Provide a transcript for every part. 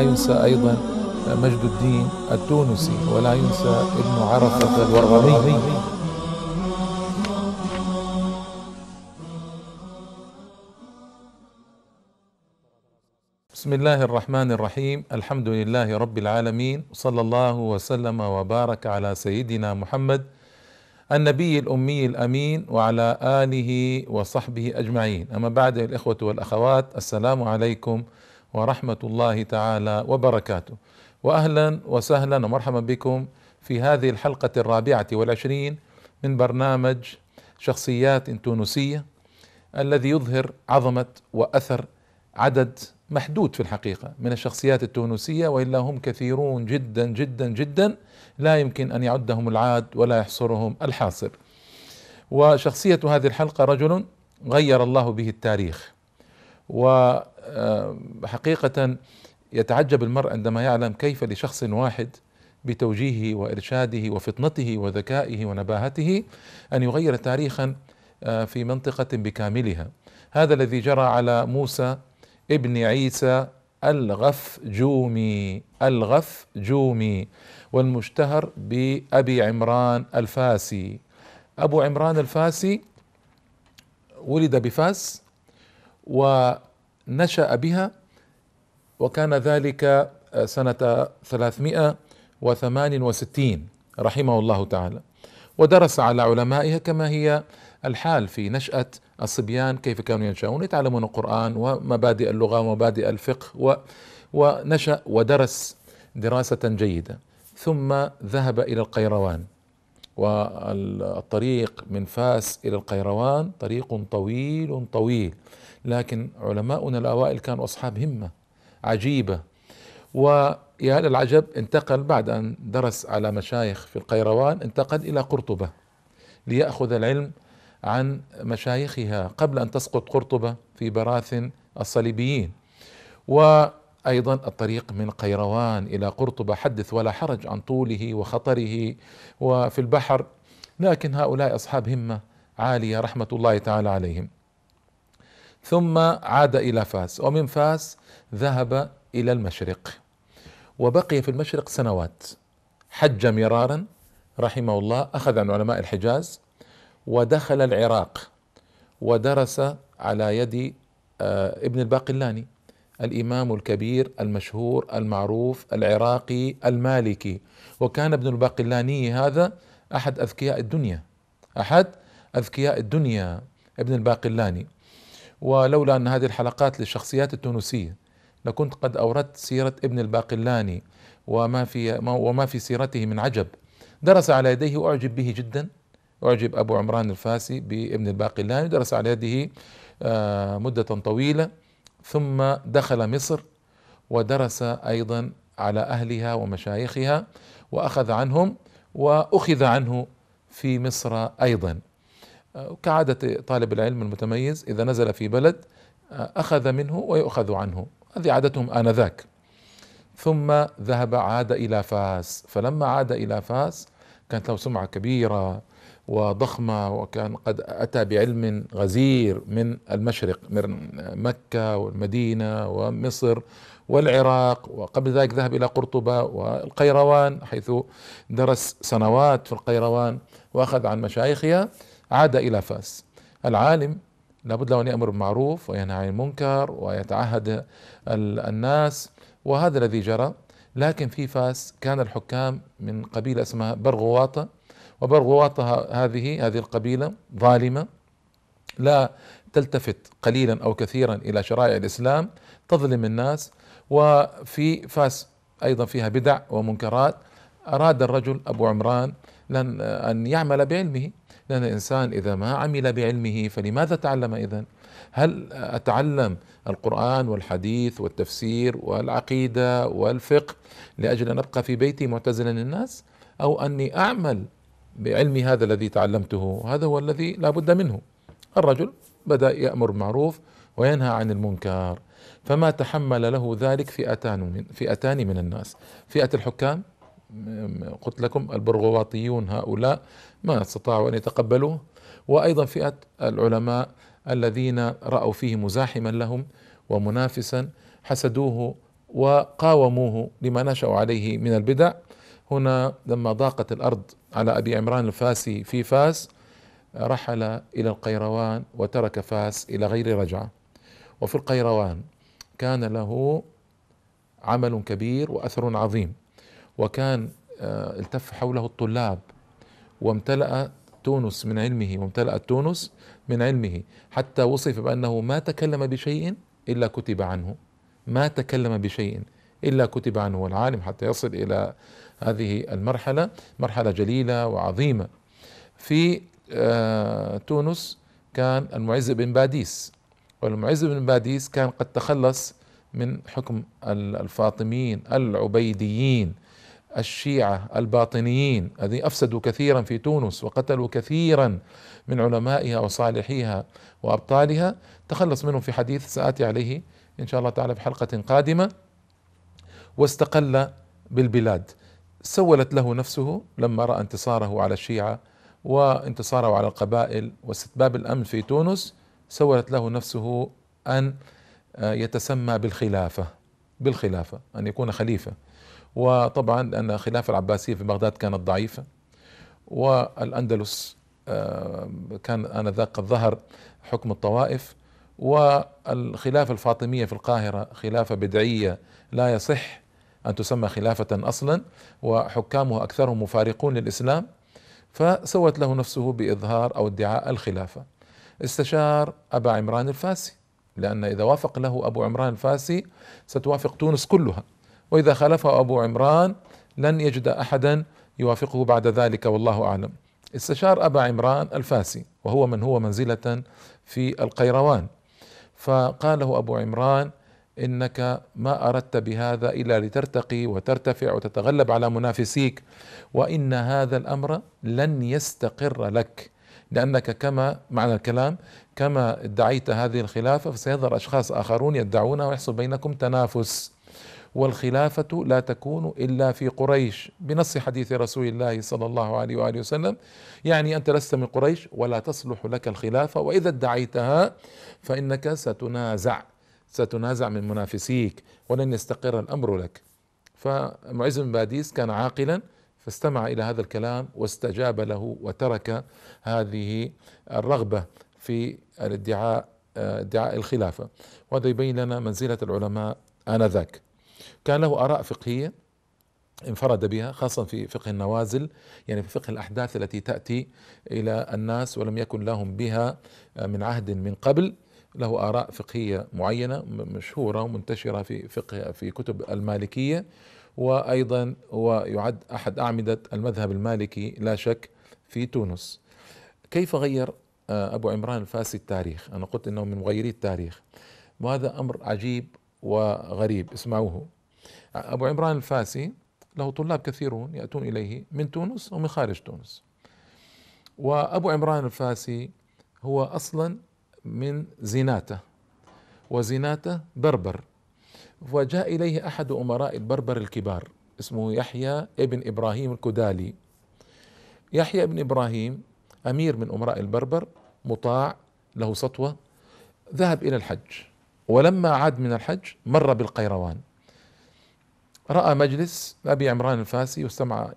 ينسى أيضا مجد الدين التونسي ولا ينسى ابن عرفة الورغمي بسم الله الرحمن الرحيم. الحمد لله رب العالمين. صلى الله وسلم وبارك على سيدنا محمد النبي الأمي الأمين وعلى آله وصحبه أجمعين. أما بعد الإخوة والأخوات السلام عليكم ورحمة الله تعالى وبركاته واهلا وسهلا ومرحبا بكم في هذه الحلقة الرابعة والعشرين من برنامج شخصيات تونسية الذي يظهر عظمة وأثر عدد محدود في الحقيقة من الشخصيات التونسية وإلا هم كثيرون جدا جدا جدا لا يمكن أن يعدهم العاد ولا يحصرهم الحاصر. وشخصية هذه الحلقة رجل غير الله به التاريخ. وحقيقه يتعجب المرء عندما يعلم كيف لشخص واحد بتوجيهه وإرشاده وفطنته وذكائه ونباهته أن يغير تاريخا في منطقة بكاملها. هذا الذي جرى على موسى ابن عيسى الغفجومي الغفجومي والمشتهر بأبي عمران الفاسي أبو عمران الفاسي ولد بفاس ونشأ بها وكان ذلك سنة 368 رحمه الله تعالى. ودرس على علمائها كما هي الحال في نشأة الصبيان كيف كانوا ينشأون يتعلمون القرآن ومبادئ اللغة ومبادئ الفقه و ونشأ ودرس دراسة جيدة. ثم ذهب إلى القيروان والطريق من فاس إلى القيروان طريق طويل طويل. لكن علماؤنا الأوائل كانوا أصحاب همة عجيبة. ويا للعجب انتقل بعد أن درس على مشايخ في القيروان انتقل إلى قرطبة ليأخذ العلم عن مشايخها قبل أن تسقط قرطبة في براثن الصليبيين. وأيضا الطريق من قيروان إلى قرطبة حدث ولا حرج عن طوله وخطره وفي البحر لكن هؤلاء أصحاب همة عالية رحمة الله تعالى عليهم. ثم عاد إلى فاس. ومن فاس ذهب إلى المشرق. وبقي في المشرق سنوات. حج مرارا رحمه الله أخذ عن علماء الحجاز ودخل العراق ودرس على يد ابن الباقلاني الإمام الكبير المشهور المعروف العراقي المالكي. وكان ابن الباقلاني هذا أحد أذكياء الدنيا. أحد أذكياء الدنيا ابن الباقلاني. ولولا أن هذه الحلقات للشخصيات التونسية لكنت قد أوردت سيرة ابن الباقلاني وما في وما في سيرته من عجب. درس على يديه وأعجب به جدا. أعجب أبو عمران الفاسي بابن الباقلاني. درس على يده مدة طويلة. ثم دخل مصر ودرس أيضا على أهلها ومشايخها وأخذ عنهم وأخذ عنه في مصر أيضا. كعادة طالب العلم المتميز إذا نزل في بلد أخذ منه ويؤخذ عنه. هذه عادتهم آنذاك. ثم ذهب عاد إلى فاس. فلما عاد إلى فاس كانت له سمعة كبيرة وضخمة وكان قد أتى بعلم غزير من المشرق من مكة والمدينة ومصر والعراق وقبل ذلك ذهب إلى قرطبة والقيروان حيث درس سنوات في القيروان وأخذ عن مشايخها. عاد إلى فاس. العالم لابد له أن يأمر بالمعروف وينهى عن المنكر ويتعهد الناس وهذا الذي جرى. لكن في فاس كان الحكام من قبيلة اسمها برغواطة وبرغواطة هذه هذه القبيلة ظالمة لا تلتفت قليلا أو كثيرا إلى شرائع الإسلام تظلم الناس. وفي فاس أيضا فيها بدع ومنكرات. أراد الرجل أبو عمران لن أن يعمل بعلمه. لأن الإنسان إذا ما عمل بعلمه فلماذا تعلم إذن هل أتعلم القرآن والحديث والتفسير والعقيدة والفقه لأجل أن أبقى في بيتي معتزلا الناس أو أني أعمل بعلمي هذا الذي تعلمته؟ هذا هو الذي لا بد منه. الرجل بدأ يأمر بالمعروف وينهى عن المنكر فما تحمل له ذلك فئتان من فئتان من الناس. فئة الحكام قلت لكم البرغواطيون هؤلاء ما استطاعوا أن يتقبلوه. وأيضا فئة العلماء الذين رأوا فيه مزاحما لهم ومنافسا حسدوه وقاوموه لما نشأوا عليه من البدع. هنا لما ضاقت الأرض على أبي عمران الفاسي في فاس رحل إلى القيروان وترك فاس إلى غير رجعة. وفي القيروان كان له عمل كبير وأثر عظيم. وكان آه، التف حوله الطلاب وامتلأ تونس من علمه وامتلأت تونس من علمه حتى وصف بأنه ما تكلم بشيء إلا كتب عنه. ما تكلم بشيء إلا كتب عنه والعالم حتى يصل إلى هذه المرحلة مرحلة جليلة وعظيمة. في آه، تونس كان المعز بن باديس والمعز بن باديس كان قد تخلص من حكم الفاطميين العبيديين. الشيعة الباطنيين الذين أفسدوا كثيرا في تونس وقتلوا كثيرا من علمائها وصالحيها وأبطالها. تخلص منهم في حديث سآتي عليه إن شاء الله تعالى في حلقة قادمة. واستقل بالبلاد. سولت له نفسه لما رأى انتصاره على الشيعة وانتصاره على القبائل واستتباب الأمن في تونس. سولت له نفسه أن يتسمى بالخلافة بالخلافة أن يكون خليفة. وطبعا لأن الخلافة العباسية في بغداد كانت ضعيفة والأندلس آه، كان آنذاك قد ظهر حكم الطوائف والخلافة الفاطمية في القاهرة خلافة بدعية لا يصح أن تسمى خلافة أصلا وحكامها أكثرهم مفارقون للإسلام فسوت له نفسه بإظهار أو ادعاء الخلافة. استشار أبا عمران الفاسي لأن إذا وافق له أبو عمران الفاسي ستوافق تونس كلها. وإذا خالفه أبو عمران لن يجد أحدا يوافقه بعد ذلك والله أعلم. استشار أبا عمران الفاسي وهو من هو منزلة في القيروان. فقال له أبو عمران إنك ما أردت بهذا إلا لترتقي وترتفع وتتغلب على منافسيك وإن هذا الأمر لن يستقر لك لأنك كما معنى الكلام كما ادعيت هذه الخلافة فسيظهر أشخاص آخرون يدعونها ويحصل بينكم تنافس. والخلافة لا تكون إلا في قريش. بنص حديث رسول الله صلى الله عليه وآله وسلم يعني أنت لست من قريش ولا تصلح لك الخلافة وإذا ادعيتها فإنك ستنازع ستنازع من منافسيك ولن يستقر الأمر لك. فمعز بن باديس كان عاقلا فاستمع إلى هذا الكلام واستجاب له وترك هذه الرغبة في الادعاء ادعاء الخلافة. وهذا يبين لنا منزلة العلماء آنذاك. كان له آراء فقهية انفرد بها خاصة في فقه النوازل يعني في فقه الأحداث التي تأتي إلى الناس ولم يكن لهم بها من عهد من قبل. له آراء فقهية معينة مشهورة ومنتشرة في فقه في كتب المالكية. وأيضا هو يعد أحد أعمدة المذهب المالكي لا شك في تونس. كيف غير آه، أبو عمران الفاسي التاريخ؟ أنا قلت أنه من مغيري التاريخ. وهذا أمر عجيب وغريب اسمعوه. أبو عمران الفاسي له طلاب كثيرون يأتون إليه من تونس ومن خارج تونس. وأبو عمران الفاسي هو أصلا من زناته وزناته بربر. وجاء إليه أحد أمراء البربر الكبار اسمه يحيى ابن إبراهيم الكدالي. يحيى ابن إبراهيم أمير من أمراء البربر مطاع له سطوة. ذهب إلى الحج ولما عاد من الحج مر بالقيروان. رأى مجلس أبي عمران الفاسي واستمع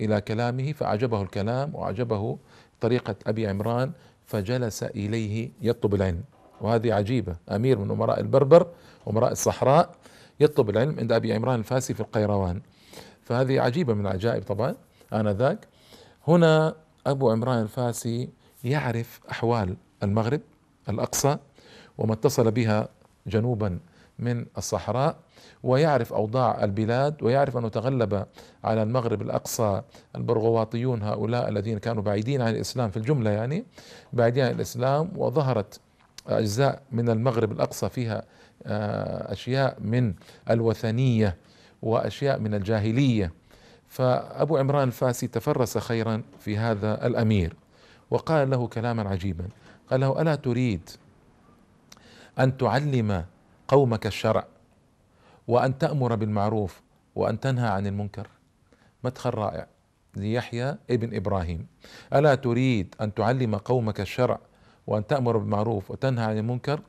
إلى كلامه فأعجبه الكلام وأعجبه طريقة أبي عمران فجلس إليه يطلب العلم. وهذه عجيبة. أمير من أمراء البربر أمراء الصحراء يطلب العلم عند أبي عمران الفاسي في القيروان. فهذه عجيبة من العجائب طبعا آنذاك. هنا أبو عمران الفاسي يعرف أحوال المغرب الأقصى وما اتصل بها جنوبا من الصحراء. ويعرف أوضاع البلاد ويعرف انه تغلب على المغرب الأقصى البرغواطيون هؤلاء الذين كانوا بعيدين عن الإسلام في الجملة يعني بعيدين عن الإسلام وظهرت أجزاء من المغرب الأقصى فيها آه، أشياء من الوثنية وأشياء من الجاهلية. فأبو عمران الفاسي تفرس خيرا في هذا الأمير وقال له كلاما عجيبا قال له ألا تريد أن تعلم قومك الشرع وأن تأمر بالمعروف وأن تنهى عن المنكر. مدخل رائع. ليحيى ابن إبراهيم. ألا تريد أن تعلم قومك الشرع وأن تأمر بالمعروف وتنهى عن المنكر؟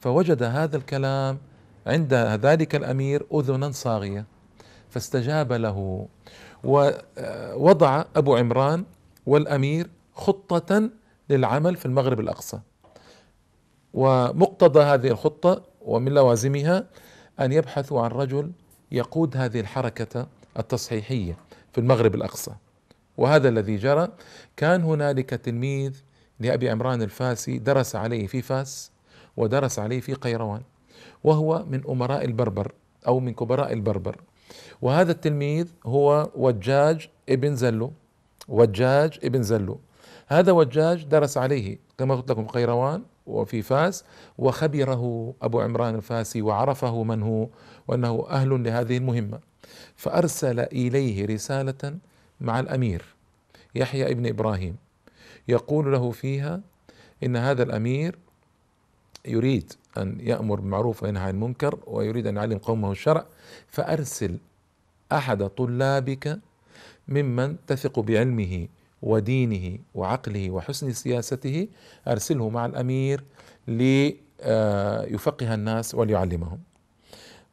فوجد هذا الكلام عند ذلك الأمير أذنا صاغية. فاستجاب له. ووضع أبو عمران والأمير خطة للعمل في المغرب الأقصى. ومقتضى هذه الخطة ومن لوازمها أن يبحثوا عن رجل يقود هذه الحركة التصحيحية في المغرب الأقصى. وهذا الذي جرى كان هنالك تلميذ لأبي عمران الفاسي درس عليه في فاس ودرس عليه في قيروان وهو من أمراء البربر أو من كبراء البربر. وهذا التلميذ هو وجاج ابن زلو وجاج ابن زلو. هذا وجاج درس عليه كما قلت لكم قيروان وفي فاس وخبره أبو عمران الفاسي وعرفه من هو وأنه أهل لهذه المهمة. فأرسل إليه رسالة مع الأمير يحيى ابن إبراهيم. يقول له فيها إن هذا الأمير يريد أن يأمر بالمعروف وينهى عن المنكر ويريد أن يعلم قومه الشرع. فأرسل أحد طلابك ممن تثق بعلمه. ودينه وعقله وحسن سياسته أرسله مع الأمير ليفقه الناس وليعلمهم.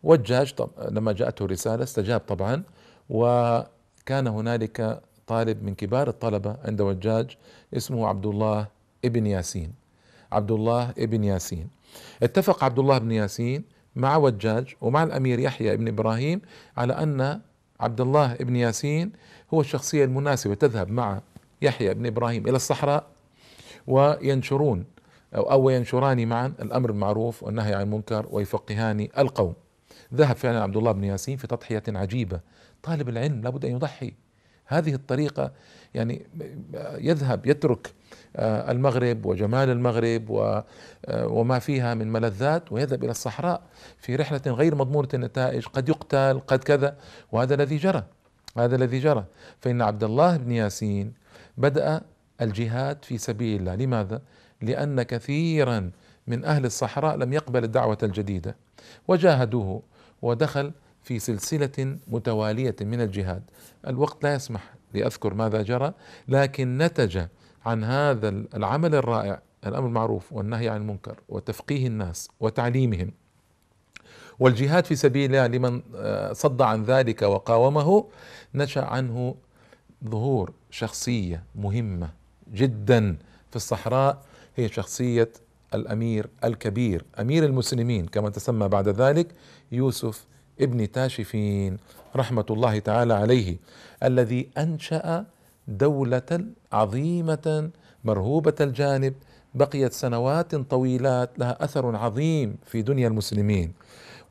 وجاج طب لما جاءته رسالة استجاب طبعا وكان هنالك طالب من كبار الطلبة عند وجاج اسمه عبد الله ابن ياسين. عبد الله ابن ياسين. اتفق عبد الله بن ياسين مع وجاج ومع الأمير يحيى بن إبراهيم على أن عبد الله بن ياسين هو الشخصية المناسبة تذهب مع يحيى بن إبراهيم إلى الصحراء وينشرون أو أو ينشران معا الأمر بالمعروف والنهي عن المنكر ويفقهان القوم. ذهب فعلا عبد الله بن ياسين في تضحية عجيبة، طالب العلم لابد أن يضحي. هذه الطريقة يعني يذهب يترك آه، المغرب وجمال المغرب آه، وما فيها من ملذات ويذهب إلى الصحراء في رحلة غير مضمونة النتائج قد يقتل قد كذا وهذا الذي جرى هذا الذي جرى فإن عبد الله بن ياسين بدأ الجهاد في سبيل الله. لماذا؟ لأن كثيرا من أهل الصحراء لم يقبل الدعوة الجديدة. وجاهدوه ودخل في سلسلة متوالية من الجهاد. الوقت لا يسمح لأذكر ماذا جرى لكن نتج عن هذا العمل الرائع الأمر المعروف والنهي عن المنكر وتفقيه الناس وتعليمهم. والجهاد في سبيل الله لمن آه، صد عن ذلك وقاومه نشأ عنه ظهور شخصية مهمة جدا في الصحراء هي شخصية الأمير الكبير أمير المسلمين كما تسمى بعد ذلك يوسف ابن تاشفين رحمة الله تعالى عليه الذي أنشأ دولة عظيمة مرهوبة الجانب بقيت سنوات طويلات لها أثر عظيم في دنيا المسلمين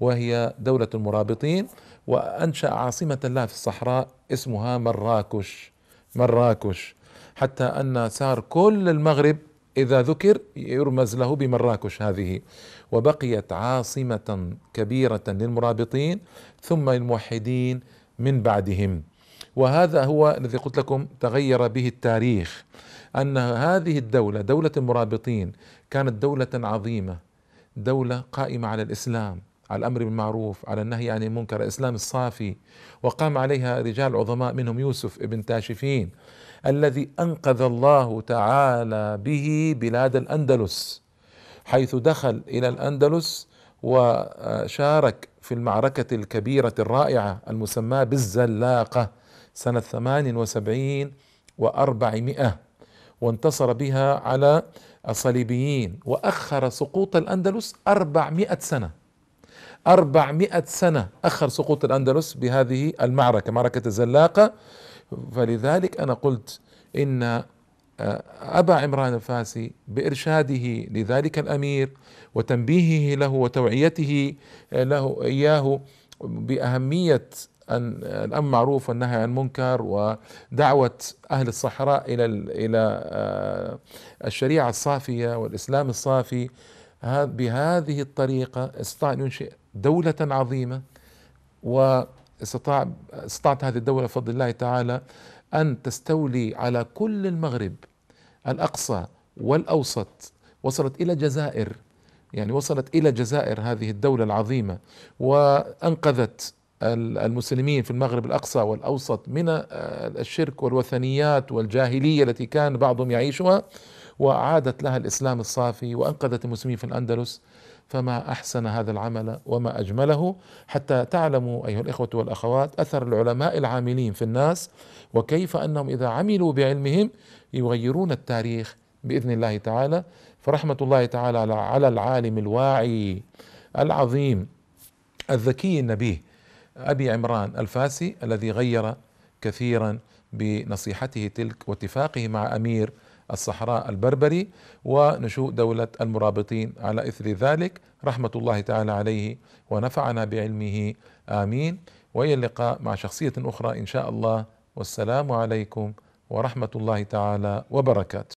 وهي دولة المرابطين. وأنشأ عاصمة لها في الصحراء اسمها مراكش. مراكش. حتى أن صار كل المغرب إذا ذكر يرمز له بمراكش هذه. وبقيت عاصمة كبيرة للمرابطين ثم الموحدين من بعدهم. وهذا هو الذي قلت لكم تغير به التاريخ. أن هذه الدولة دولة المرابطين كانت دولة عظيمة دولة قائمة على الإسلام. على الأمر بالمعروف على النهي عن المنكر الاسلام الصافي. وقام عليها رجال عظماء منهم يوسف ابن تاشفين الذي أنقذ الله تعالى به بلاد الأندلس حيث دخل إلى الأندلس وشارك في المعركة الكبيرة الرائعة المسماة بالزلاقة سنة 78 وأربعمائة وانتصر بها على الصليبيين وأخر سقوط الأندلس أربعمائة سنة. أربعمائة سنة أخر سقوط الأندلس بهذه المعركة معركة الزلاقة. فلذلك أنا قلت إن آه، أبا عمران الفاسي بإرشاده لذلك الأمير وتنبيهه له وتوعيته آه، له إياه بأهمية أن الأمر معروف والنهي عن المنكر ودعوة أهل الصحراء إلى إلى آه، الشريعة الصافية والإسلام الصافي. بهذه الطريقة استطاع أن ينشئ دولة عظيمة واستطاع استطاعت هذه الدولة بفضل الله تعالى أن تستولي على كل المغرب الأقصى والأوسط وصلت إلى الجزائر يعني وصلت إلى الجزائر هذه الدولة العظيمة وأنقذت المسلمين في المغرب الأقصى والأوسط من الشرك والوثنيات والجاهلية التي كان بعضهم يعيشها وأعادت لها الإسلام الصافي وأنقذت المسلمين في الأندلس. فما أحسن هذا العمل وما أجمله. حتى تعلموا أيها الإخوة والأخوات أثر العلماء العاملين في الناس وكيف أنهم إذا عملوا بعلمهم يغيرون التاريخ بإذن الله تعالى. فرحمة الله تعالى على العالم الواعي العظيم الذكي النبيه أبي عمران الفاسي الذي غير كثيرا بنصيحته تلك واتفاقه مع أمير الصحراء البربري ونشوء دولة المرابطين. على إثر ذلك رحمة الله تعالى عليه ونفعنا بعلمه. آمين. وإلى اللقاء مع شخصية أخرى إن شاء الله. والسلام عليكم ورحمة الله تعالى وبركاته.